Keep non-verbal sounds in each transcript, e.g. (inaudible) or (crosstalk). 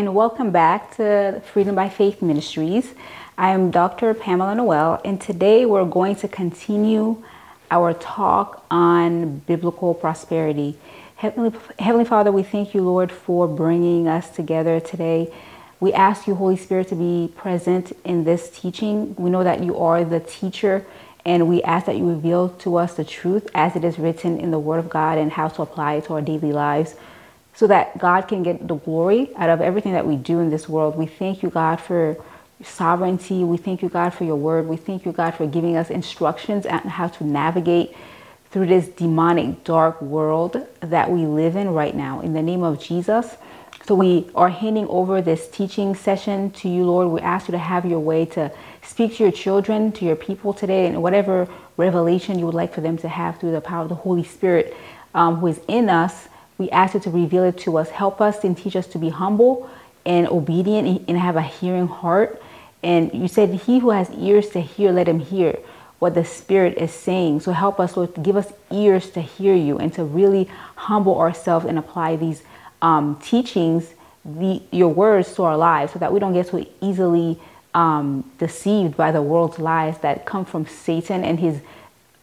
and welcome back to Freedom by Faith Ministries. I am Dr. Pamela Noel, and today we're going to continue our talk on biblical prosperity. Heavenly, Heavenly Father, we thank you, Lord, for bringing us together today. We ask you, Holy Spirit, to be present in this teaching. We know that you are the teacher, and we ask that you reveal to us the truth as it is written in the Word of God and how to apply it to our daily lives so that God can get the glory out of everything that we do in this world. We thank you, God, for sovereignty. We thank you, God, for your word. We thank you, God, for giving us instructions on how to navigate through this demonic, dark world that we live in right now. In the name of Jesus. So we are handing over this teaching session to you, Lord. We ask you to have your way to speak to your children, to your people today, and whatever revelation you would like for them to have through the power of the Holy Spirit um, who is in us we ask you to reveal it to us. Help us and teach us to be humble and obedient and have a hearing heart. And you said, He who has ears to hear, let him hear what the Spirit is saying. So help us, Lord, give us ears to hear you and to really humble ourselves and apply these um, teachings, the, your words to our lives so that we don't get so easily um, deceived by the world's lies that come from Satan and his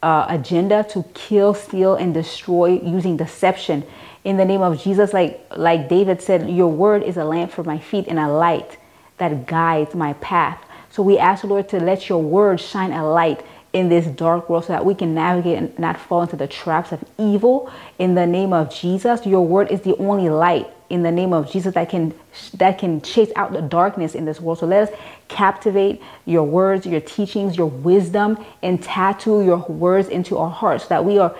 uh, agenda to kill, steal, and destroy using deception in the name of Jesus, like like David said, your word is a lamp for my feet and a light that guides my path. So we ask the Lord to let your word shine a light in this dark world so that we can navigate and not fall into the traps of evil in the name of Jesus. Your word is the only light in the name of Jesus that can that can chase out the darkness in this world. So let us captivate your words, your teachings, your wisdom and tattoo your words into our hearts so that we are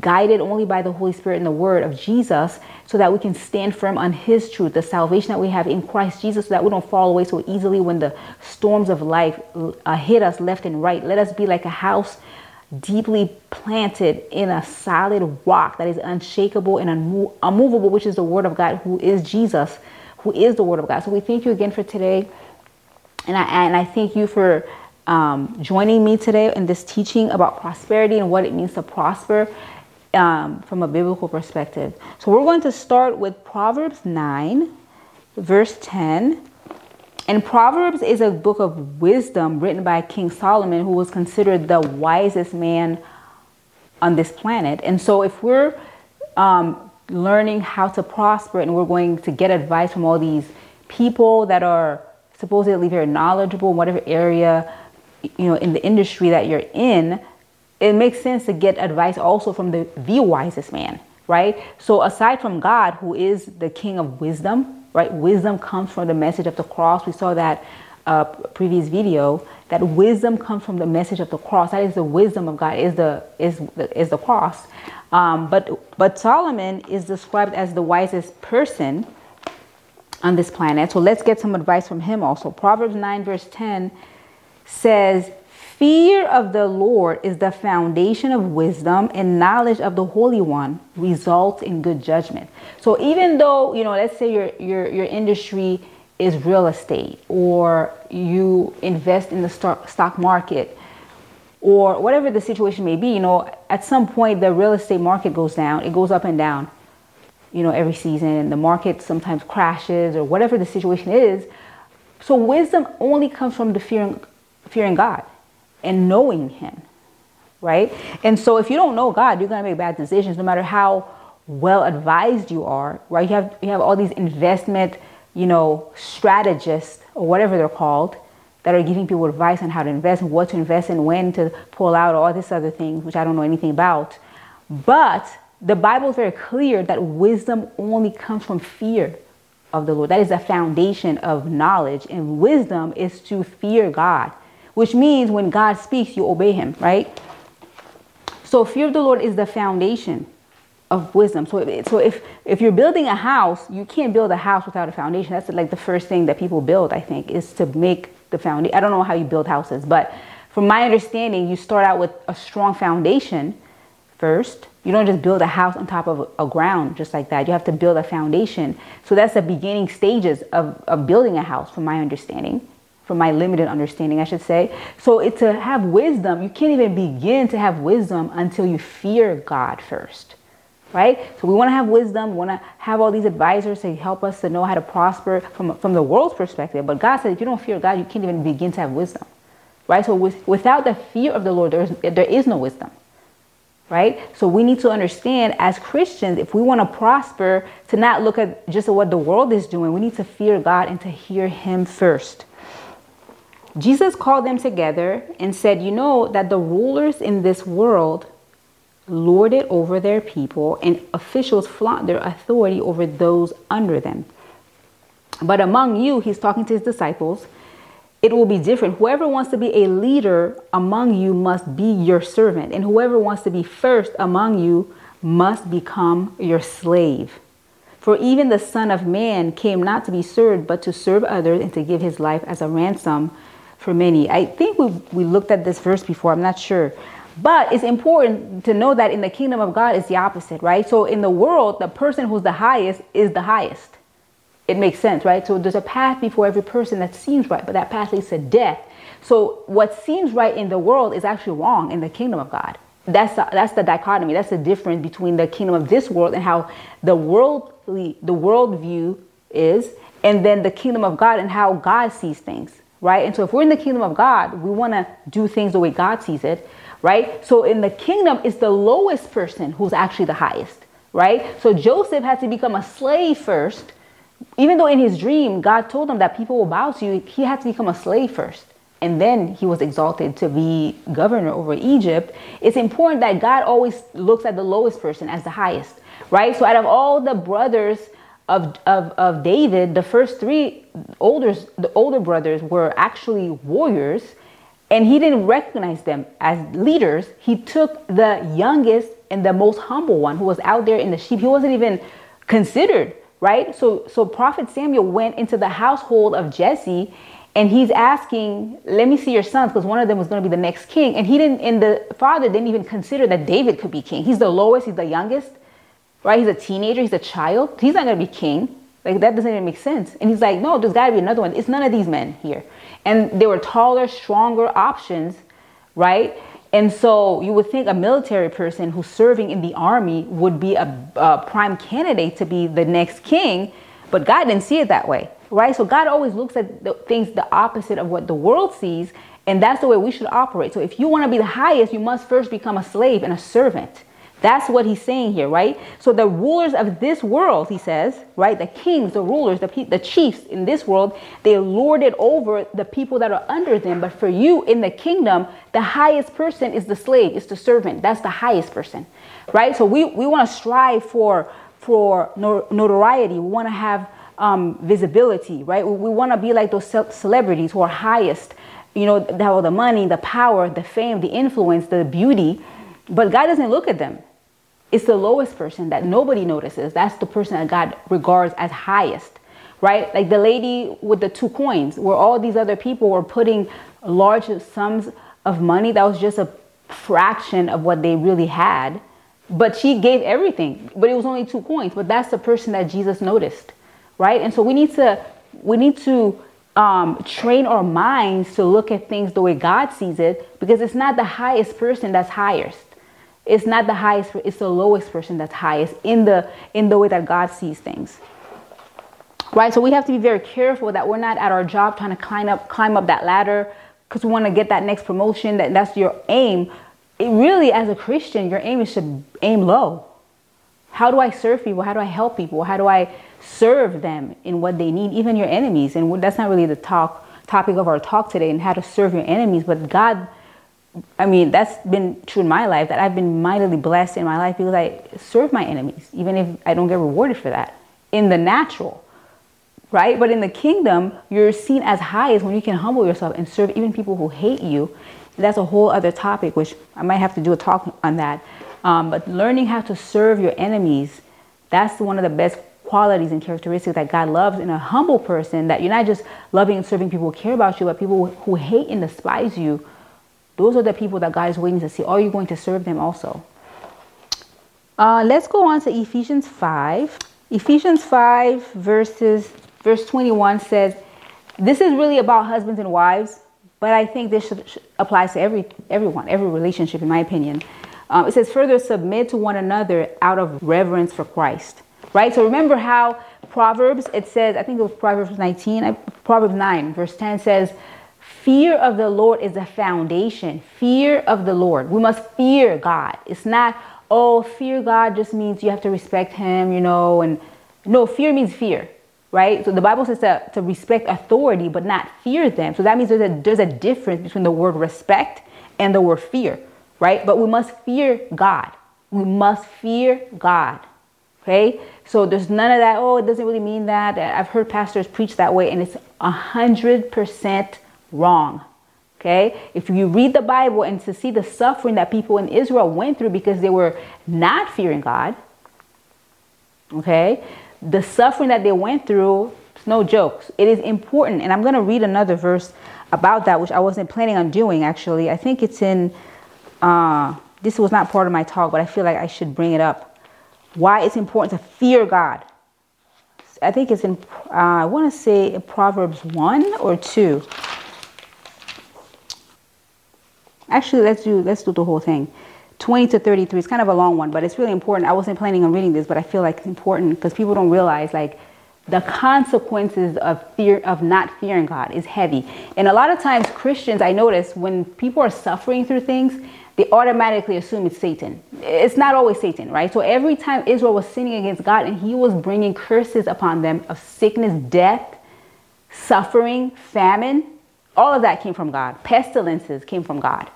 guided only by the Holy Spirit and the Word of Jesus, so that we can stand firm on His truth, the salvation that we have in Christ Jesus, so that we don't fall away so easily when the storms of life uh, hit us left and right. Let us be like a house deeply planted in a solid rock that is unshakable and unmo- unmovable, which is the Word of God, who is Jesus, who is the Word of God. So we thank you again for today. And I, and I thank you for um, joining me today in this teaching about prosperity and what it means to prosper um, from a biblical perspective. So we're going to start with Proverbs 9, verse 10. And Proverbs is a book of wisdom written by King Solomon, who was considered the wisest man on this planet. And so if we're um, learning how to prosper and we're going to get advice from all these people that are supposedly very knowledgeable in whatever area you know in the industry that you're in it makes sense to get advice also from the, the wisest man, right? So aside from God, who is the king of wisdom, right? Wisdom comes from the message of the cross. We saw that uh, previous video that wisdom comes from the message of the cross. That is the wisdom of God. Is the is the, is the cross. Um, but but Solomon is described as the wisest person on this planet. So let's get some advice from him also. Proverbs 9 verse 10 says, Fear of the Lord is the foundation of wisdom, and knowledge of the Holy One results in good judgment. So even though, you know, let's say your your your industry is real estate or you invest in the stock market or whatever the situation may be, you know, at some point the real estate market goes down, it goes up and down, you know, every season, and the market sometimes crashes or whatever the situation is. So wisdom only comes from the fearing fearing God and knowing Him, right? And so if you don't know God, you're going to make bad decisions no matter how well advised you are, right? You have, you have all these investment, you know, strategists or whatever they're called that are giving people advice on how to invest and what to invest in, when to pull out, all these other things, which I don't know anything about. But the Bible is very clear that wisdom only comes from fear of the Lord. That is the foundation of knowledge. And wisdom is to fear God which means when God speaks, you obey him, right? So fear of the Lord is the foundation of wisdom. So, so if, if you're building a house, you can't build a house without a foundation. That's like the first thing that people build, I think, is to make the foundation. I don't know how you build houses, but from my understanding, you start out with a strong foundation first. You don't just build a house on top of a ground just like that. You have to build a foundation. So that's the beginning stages of, of building a house, from my understanding from my limited understanding, I should say. So to have wisdom, you can't even begin to have wisdom until you fear God first. right? So we want to have wisdom. We want to have all these advisors to help us to know how to prosper from, from the world's perspective. But God said, if you don't fear God, you can't even begin to have wisdom, right? So with, without the fear of the Lord, there is, there is no wisdom, right? So we need to understand as Christians, if we want to prosper, to not look at just what the world is doing, we need to fear God and to hear Him first. Jesus called them together and said, You know that the rulers in this world lord it over their people, and officials flaunt their authority over those under them. But among you, he's talking to his disciples, it will be different. Whoever wants to be a leader among you must be your servant, and whoever wants to be first among you must become your slave. For even the Son of Man came not to be served, but to serve others and to give his life as a ransom for many. I think we, we looked at this verse before, I'm not sure. But it's important to know that in the kingdom of God is the opposite, right? So in the world, the person who's the highest is the highest. It makes sense, right? So there's a path before every person that seems right, but that path leads to death. So what seems right in the world is actually wrong in the kingdom of God. That's that's the dichotomy. That's the difference between the kingdom of this world and how the worldly the world view is, and then the kingdom of God and how God sees things, right? And so if we're in the kingdom of God, we want to do things the way God sees it right? So in the kingdom, it's the lowest person who's actually the highest, right? So Joseph had to become a slave first. Even though in his dream, God told him that people will bow to you, he had to become a slave first. And then he was exalted to be governor over Egypt. It's important that God always looks at the lowest person as the highest, right? So out of all the brothers of, of, of David, the first three older, the older brothers were actually warriors and he didn't recognize them as leaders. He took the youngest and the most humble one who was out there in the sheep. He wasn't even considered, right? So so prophet Samuel went into the household of Jesse and he's asking, "Let me see your sons because one of them was going to be the next king." And he didn't and the father didn't even consider that David could be king. He's the lowest, he's the youngest. Right? He's a teenager, he's a child. He's not to be king. Like that doesn't even make sense. And he's like, "No, there's got to be another one. It's none of these men here." And they were taller, stronger options, right? And so you would think a military person who's serving in the army would be a, a, prime candidate to be the next king, but God didn't see it that way, right? So God always looks at the things the opposite of what the world sees, and that's the way we should operate. So if you want to be the highest, you must first become a slave and a servant. That's what he's saying here, right? So the rulers of this world, he says, right? The kings, the rulers, the, the chiefs in this world, they lord it over the people that are under them. But for you in the kingdom, the highest person is the slave, is the servant. That's the highest person, right? So we, we want to strive for, for notoriety. We want to have um, visibility, right? We, we want to be like those celebrities who are highest, you know, that have the money, the power, the fame, the influence, the beauty. But God doesn't look at them. It's the lowest person that nobody notices. That's the person that God regards as highest, right? Like the lady with the two coins, where all these other people were putting large sums of money that was just a fraction of what they really had. But she gave everything, but it was only two coins. But that's the person that Jesus noticed, right? And so we need to we need to um, train our minds to look at things the way God sees it, because it's not the highest person that's highest. It's not the highest, it's the lowest person that's highest in the in the way that God sees things. Right? So we have to be very careful that we're not at our job trying to climb up climb up that ladder because we want to get that next promotion, that that's your aim. It really as a Christian, your aim is to aim low. How do I serve people? How do I help people? How do I serve them in what they need, even your enemies? And that's not really the talk topic of our talk today and how to serve your enemies, but God I mean, that's been true in my life that I've been mightily blessed in my life because I serve my enemies, even if I don't get rewarded for that in the natural, right? But in the kingdom, you're seen as high as when you can humble yourself and serve even people who hate you. That's a whole other topic, which I might have to do a talk on that. Um, but learning how to serve your enemies, that's one of the best qualities and characteristics that God loves in a humble person that you're not just loving and serving people who care about you, but people who hate and despise you those are the people that God is waiting to see. Are you going to serve them also? Uh, let's go on to Ephesians 5. Ephesians 5 verses verse 21 says, this is really about husbands and wives, but I think this should, should applies to every everyone, every relationship, in my opinion. Um, it says, further submit to one another out of reverence for Christ. Right? So remember how Proverbs, it says, I think it was Proverbs 19, Proverbs 9, verse 10 says, Fear of the Lord is a foundation. Fear of the Lord. We must fear God. It's not, oh, fear God just means you have to respect Him, you know, and no, fear means fear, right? So the Bible says to, to respect authority, but not fear them. So that means there's a, there's a difference between the word respect and the word fear, right? But we must fear God. We must fear God. Okay, so there's none of that. Oh, it doesn't really mean that. I've heard pastors preach that way, and it's a hundred percent wrong. Okay? If you read the Bible and to see the suffering that people in Israel went through because they were not fearing God, okay? The suffering that they went through, it's no jokes. It is important. And I'm going to read another verse about that, which I wasn't planning on doing actually. I think it's in, uh, this was not part of my talk, but I feel like I should bring it up. Why it's important to fear God. I think it's in, uh, I want to say Proverbs 1 or 2. Actually, let's do let's do the whole thing. 20 to 33 is kind of a long one, but it's really important. I wasn't planning on reading this, but I feel like it's important because people don't realize like the consequences of fear of not fearing God is heavy. And a lot of times Christians, I notice when people are suffering through things, they automatically assume it's Satan. It's not always Satan, right? So every time Israel was sinning against God and he was bringing curses upon them of sickness, death, suffering, famine, all of that came from God. Pestilences came from God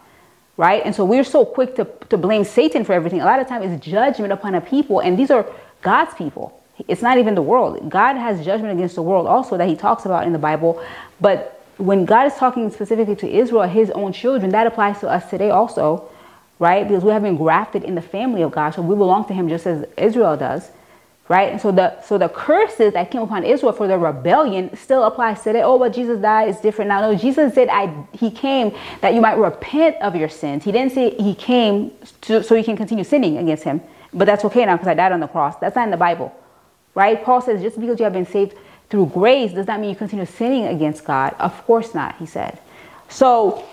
right? And so we're so quick to, to blame Satan for everything. A lot of times it's judgment upon a people, and these are God's people. It's not even the world. God has judgment against the world also that he talks about in the Bible. But when God is talking specifically to Israel, his own children, that applies to us today also, right? Because we have been grafted in the family of God. So we belong to him just as Israel does right? And so the so the curses that came upon Israel for their rebellion still applies today. Oh, but Jesus died it's different now. No, Jesus said, "I He came that you might repent of your sins." He didn't say He came to, so you can continue sinning against Him. But that's okay now because I died on the cross. That's not in the Bible, right? Paul says just because you have been saved through grace does not mean you continue sinning against God. Of course not, he said. So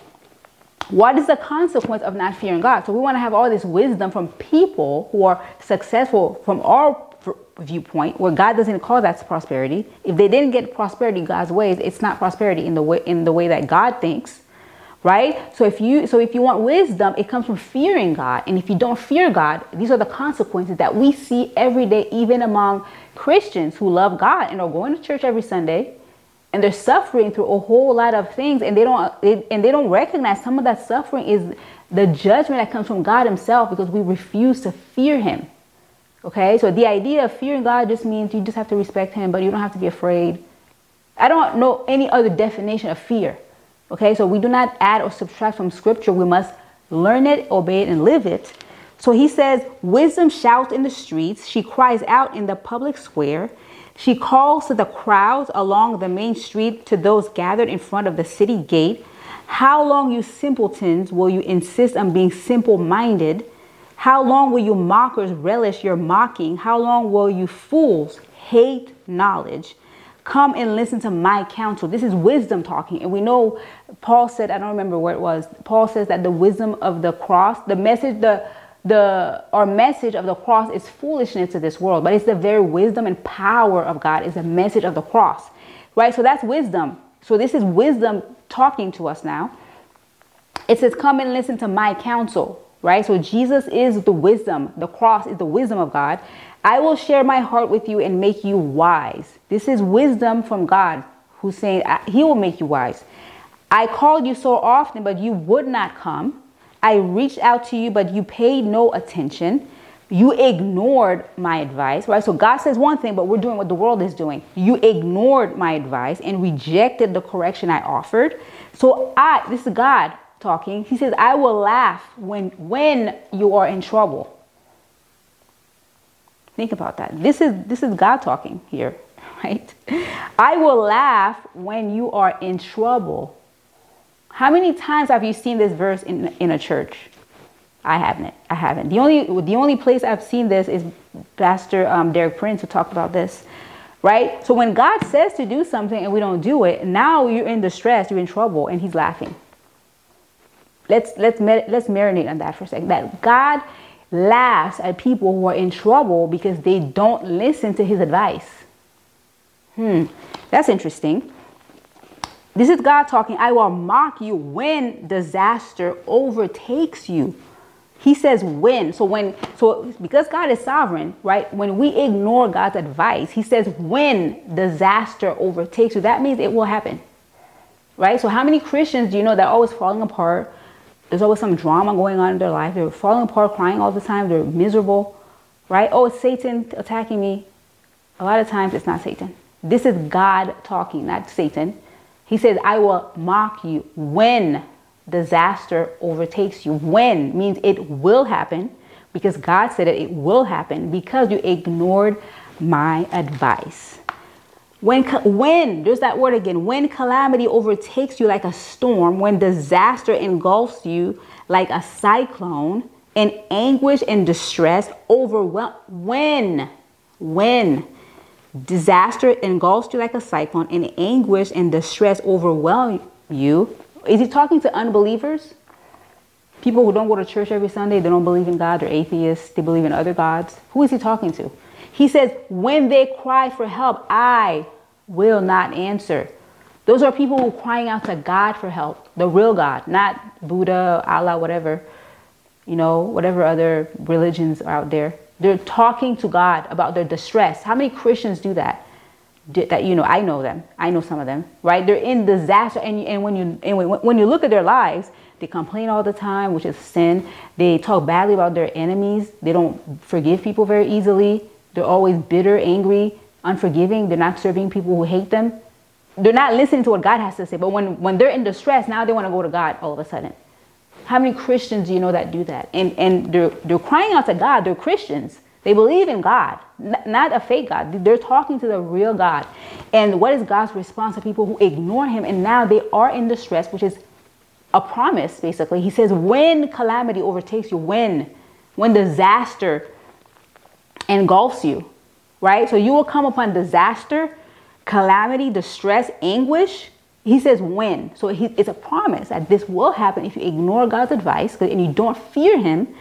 what is the consequence of not fearing God? So we want to have all this wisdom from people who are successful from our viewpoint where God doesn't call that prosperity. If they didn't get prosperity God's ways, it's not prosperity in the way in the way that God thinks. Right? So if you so if you want wisdom, it comes from fearing God. And if you don't fear God, these are the consequences that we see every day, even among Christians who love God and are going to church every Sunday and they're suffering through a whole lot of things and they don't they, and they don't recognize some of that suffering is the judgment that comes from God himself because we refuse to fear him. Okay, so the idea of fearing God just means you just have to respect Him, but you don't have to be afraid. I don't know any other definition of fear. Okay, so we do not add or subtract from Scripture. We must learn it, obey it, and live it. So he says, Wisdom shouts in the streets, she cries out in the public square. She calls to the crowds along the main street, to those gathered in front of the city gate. How long, you simpletons, will you insist on being simple minded? How long will you mockers relish your mocking? How long will you fools hate knowledge? Come and listen to my counsel. This is wisdom talking. And we know Paul said, I don't remember where it was. Paul says that the wisdom of the cross, the message, the the our message of the cross is foolishness to this world, but it's the very wisdom and power of God is the message of the cross. Right? So that's wisdom. So this is wisdom talking to us now. It says, Come and listen to my counsel right? So Jesus is the wisdom. The cross is the wisdom of God. I will share my heart with you and make you wise. This is wisdom from God who's saying he will make you wise. I called you so often, but you would not come. I reached out to you, but you paid no attention. You ignored my advice, right? So God says one thing, but we're doing what the world is doing. You ignored my advice and rejected the correction I offered. So I, this is God talking. He says, I will laugh when, when you are in trouble. Think about that. This is, this is God talking here, (laughs) right? I will laugh when you are in trouble. How many times have you seen this verse in, in a church? I haven't. I haven't. The only the only place I've seen this is Pastor um, Derek Prince who talked about this, right? So when God says to do something and we don't do it, now you're in distress, you're in trouble, and He's laughing. let's let's let's marinate on that for a second. That God laughs at people who are in trouble because they don't listen to his advice. Hmm, that's interesting. This is God talking. I will mock you when disaster overtakes you. He says when. So when so because God is sovereign, right? When we ignore God's advice, he says when disaster overtakes you, that means it will happen. Right? So how many Christians do you know that are always falling apart? There's always some drama going on in their life. They're falling apart, crying all the time. They're miserable. Right? Oh, it's Satan attacking me. A lot of times it's not Satan. This is God talking, not Satan. He says, I will mock you when disaster overtakes you. When means it will happen because God said it, it will happen because you ignored my advice. When, when, there's that word again, when calamity overtakes you like a storm, when disaster engulfs you like a cyclone, and anguish and distress overwhelm, when, when disaster engulfs you like a cyclone, and anguish and distress overwhelm you, is he talking to unbelievers? People who don't go to church every Sunday, they don't believe in God, they're atheists, they believe in other gods. Who is he talking to? He says, When they cry for help, I will not answer. Those are people who are crying out to God for help, the real God, not Buddha, Allah, whatever, you know, whatever other religions are out there. They're talking to God about their distress. How many Christians do that? That you know, I know them. I know some of them, right? They're in disaster, and, and when you and when, you look at their lives, they complain all the time, which is sin. They talk badly about their enemies. They don't forgive people very easily. They're always bitter, angry, unforgiving. They're not serving people who hate them. They're not listening to what God has to say. But when, when they're in distress, now they want to go to God all of a sudden. How many Christians do you know that do that? And, and they're, they're crying out to God. They're Christians. They believe in God, not a fake God. They're talking to the real God. And what is God's response to people who ignore Him and now they are in distress, which is a promise, basically. He says, when calamity overtakes you, when, when disaster engulfs you, right? So you will come upon disaster, calamity, distress, anguish. He says when. So he, it's a promise that this will happen if you ignore God's advice and you don't fear Him,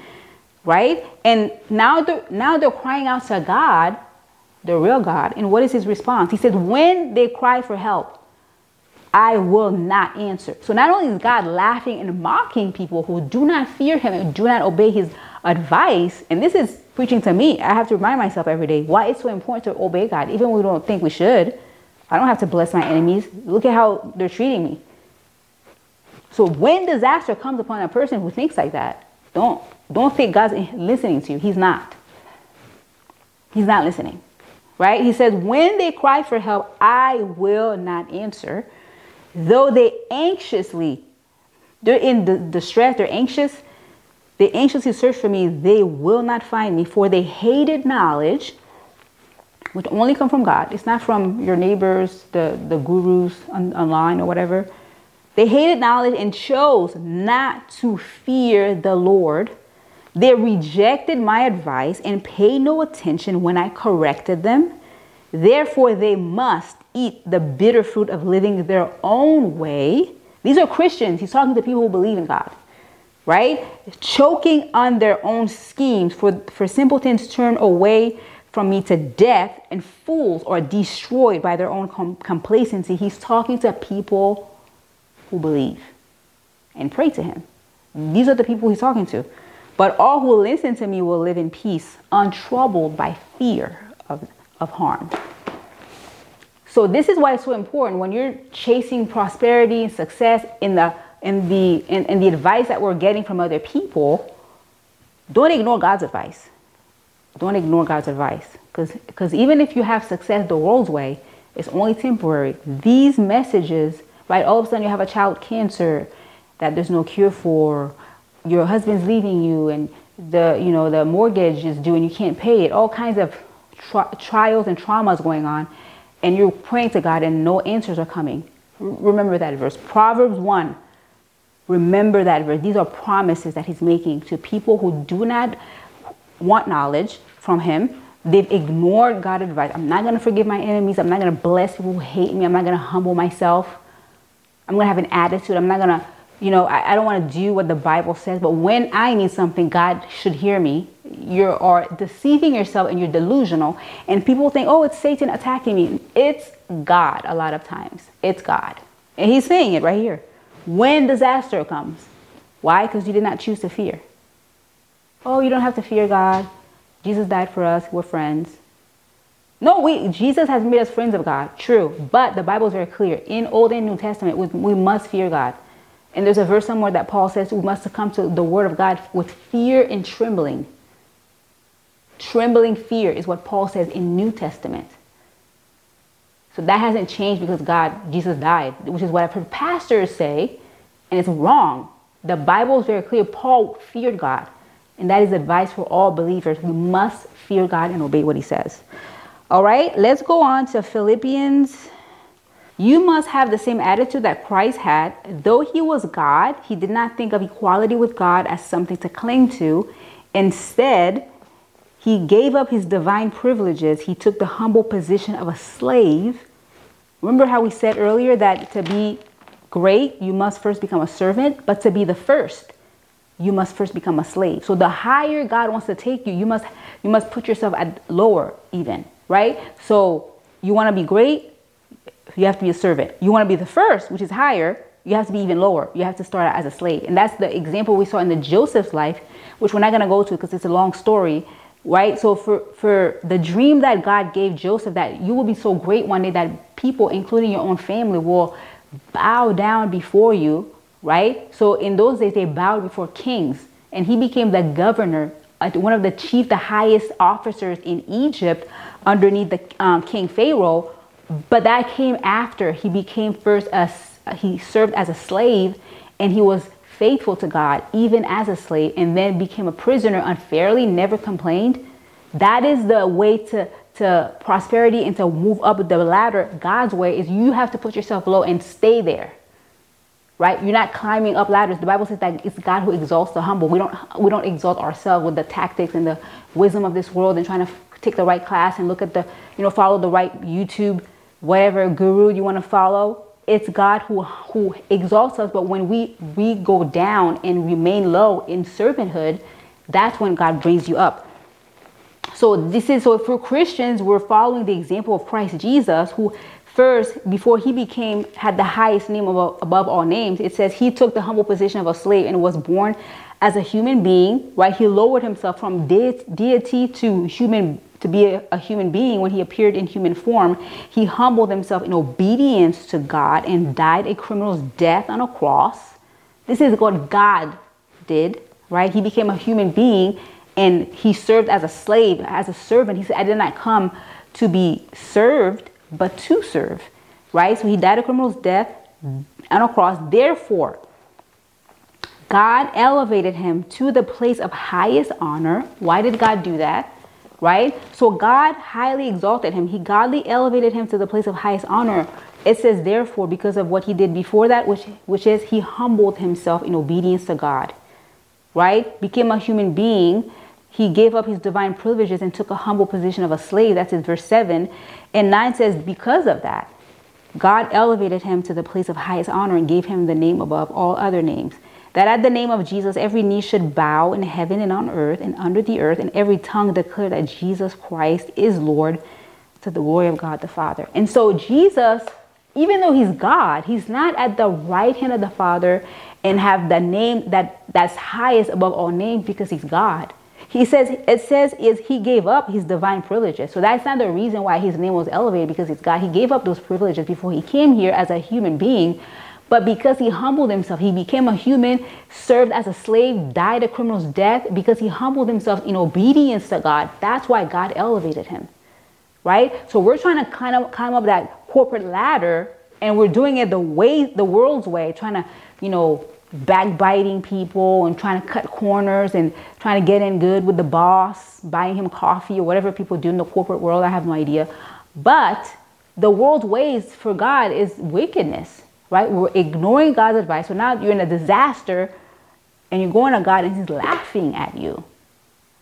right? And now they're, now they're crying out to God, the real God. And what is His response? He says, when they cry for help, I will not answer. So not only is God laughing and mocking people who do not fear Him and do not obey His advice, and this is preaching to me, I have to remind myself every day why it's so important to obey God, even when we don't think we should. I don't have to bless my enemies. Look at how they're treating me. So when disaster comes upon a person who thinks like that, don't don't think God's listening to you. He's not. He's not listening. Right? He says, when they cry for help, I will not answer. Though they anxiously, they're in the distress, they're anxious, they anxiously search for me, they will not find me, for they hated knowledge, which only come from God. It's not from your neighbors, the, the gurus on, online or whatever. They hated knowledge and chose not to fear the Lord. They rejected my advice and paid no attention when I corrected them. Therefore, they must eat the bitter fruit of living their own way. These are Christians. He's talking to people who believe in God right? Choking on their own schemes, for, for simpletons turn away from me to death, and fools are destroyed by their own com- complacency. He's talking to people who believe and pray to him. These are the people he's talking to. But all who listen to me will live in peace, untroubled by fear of, of harm. So, this is why it's so important when you're chasing prosperity and success in the in the in, and the advice that we're getting from other people, don't ignore God's advice. Don't ignore God's advice. Because even if you have success the world's way, it's only temporary. These messages, right? All of a sudden you have a child cancer that there's no cure for, your husband's leaving you, and the you know the mortgage is due and you can't pay it. All kinds of tri- trials and traumas going on, and you're praying to God and no answers are coming. Remember that verse, Proverbs one Remember that verse. These are promises that he's making to people who do not want knowledge from him. They've ignored God's advice. I'm not going to forgive my enemies. I'm not going to bless people who hate me. I'm not going to humble myself. I'm going to have an attitude. I'm not going to you know, I, I don't want to do what the Bible says, but when I need something, God should hear me. You are deceiving yourself and you're delusional. And people think, oh, it's Satan attacking me. It's God a lot of times. It's God. And he's saying it right here. When disaster comes. Why? Because you did not choose to fear. Oh, you don't have to fear God. Jesus died for us. We're friends. No, we Jesus has made us friends of God. True. But the Bible is very clear. In Old and New Testament, we, we must fear God. And there's a verse somewhere that Paul says we must come to the word of God with fear and trembling. Trembling fear is what Paul says in New Testament. So that hasn't changed because God, Jesus died, which is what I've heard pastors say, and it's wrong. The Bible is very clear. Paul feared God. And that is advice for all believers. We must fear God and obey what he says. All right, let's go on to Philippians you must have the same attitude that Christ had. Though he was God, he did not think of equality with God as something to cling to. Instead, he gave up his divine privileges. He took the humble position of a slave. Remember how we said earlier that to be great, you must first become a servant, but to be the first, you must first become a slave. So the higher God wants to take you, you must you must put yourself at lower even, right? So you want to be great, you have to be a servant. You want to be the first, which is higher, you have to be even lower. You have to start out as a slave. And that's the example we saw in the Joseph's life, which we're not going to go to because it's a long story, right? So for, for the dream that God gave Joseph that you will be so great one day that people, including your own family, will bow down before you, right? So in those days, they bowed before kings. And he became the governor, uh, one of the chief, the highest officers in Egypt underneath the um, King Pharaoh but that came after he became first a, he served as a slave and he was faithful to God even as a slave and then became a prisoner unfairly, never complained. That is the way to to prosperity and to move up the ladder God's way is you have to put yourself low and stay there. Right? You're not climbing up ladders. The Bible says that it's God who exalts the humble. We don't we don't exalt ourselves with the tactics and the wisdom of this world and trying to take the right class and look at the you know follow the right YouTube whatever guru you want to follow it's god who who exalts us but when we we go down and remain low in servanthood that's when god brings you up so this is so for christians we're following the example of christ jesus who first before he became had the highest name above, above all names it says he took the humble position of a slave and was born as a human being right he lowered himself from deity to human to be a, a, human being, when he appeared in human form, he humbled himself in obedience to God and died a criminal's death on a cross. This is what God did, right? He became a human being and he served as a slave, as a servant. He said, I did not come to be served, but to serve, right? So he died a criminal's death on a cross. Therefore, God elevated him to the place of highest honor. Why did God do that? right? So God highly exalted him. He godly elevated him to the place of highest honor. It says, therefore, because of what he did before that, which, which is he humbled himself in obedience to God, right? Became a human being. He gave up his divine privileges and took a humble position of a slave. That's in verse 7. And 9 says, because of that, God elevated him to the place of highest honor and gave him the name above all other names that at the name of Jesus every knee should bow in heaven and on earth and under the earth, and every tongue declare that Jesus Christ is Lord to the glory of God the Father. And so Jesus, even though he's God, he's not at the right hand of the Father and have the name that that's highest above all names because he's God. He says it says is he gave up his divine privileges. So that's not the reason why his name was elevated because he's God. He gave up those privileges before he came here as a human being but because he humbled himself, he became a human, served as a slave, died a criminal's death because he humbled himself in obedience to God. That's why God elevated him. Right? So we're trying to kind of climb up that corporate ladder and we're doing it the way the world's way, trying to, you know, backbiting people and trying to cut corners and trying to get in good with the boss, buying him coffee or whatever people do in the corporate world. I have no idea. But the world's ways for God is wickedness right? We're ignoring God's advice. So now you're in a disaster and you're going to God and He's laughing at you.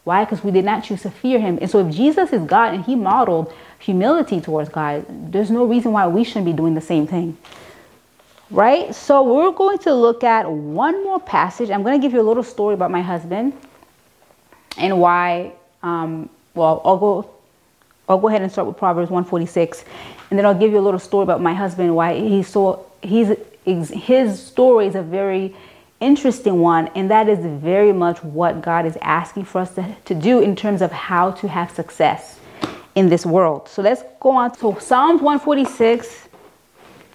Why? Because we did not choose to fear Him. And so if Jesus is God and He modeled humility towards God, there's no reason why we shouldn't be doing the same thing. Right? So we're going to look at one more passage. I'm going to give you a little story about my husband and why. Um, well, I'll go. I'll go ahead and start with Proverbs 146, and then I'll give you a little story about my husband. Why he's so he's his story is a very interesting one, and that is very much what God is asking for us to, to do in terms of how to have success in this world. So let's go on. So Psalms 146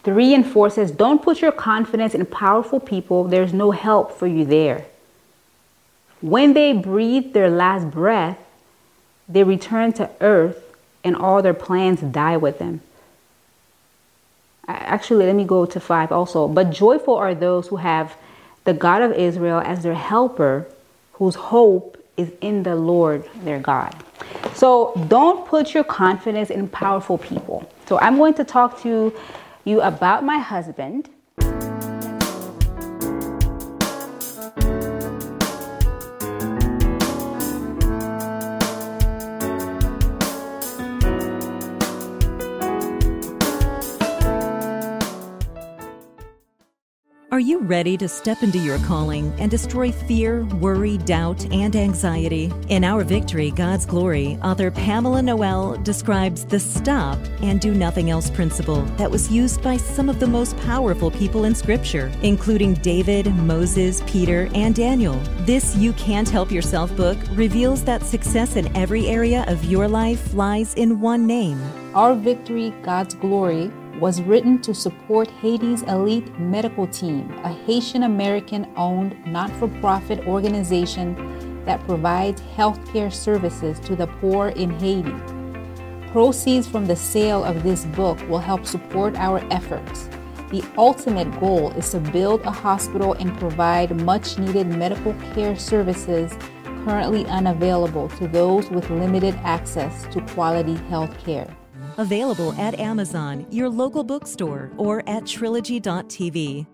3 and 4 says, Don't put your confidence in powerful people, there's no help for you there. When they breathe their last breath, they return to earth and all their plans die with them. Actually, let me go to 5 also. But joyful are those who have the God of Israel as their helper, whose hope is in the Lord their God. So don't put your confidence in powerful people. So I'm going to talk to you about my husband Are you ready to step into your calling and destroy fear, worry, doubt, and anxiety? In Our Victory, God's Glory, author Pamela Noel describes the stop and do nothing else principle that was used by some of the most powerful people in Scripture, including David, Moses, Peter, and Daniel. This You Can't Help Yourself book reveals that success in every area of your life lies in one name. Our Victory, God's Glory was written to support Haiti's elite medical team, a Haitian American owned not for profit organization that provides healthcare services to the poor in Haiti. Proceeds from the sale of this book will help support our efforts. The ultimate goal is to build a hospital and provide much needed medical care services currently unavailable to those with limited access to quality health care. Available at Amazon, your local bookstore, or at trilogy.tv.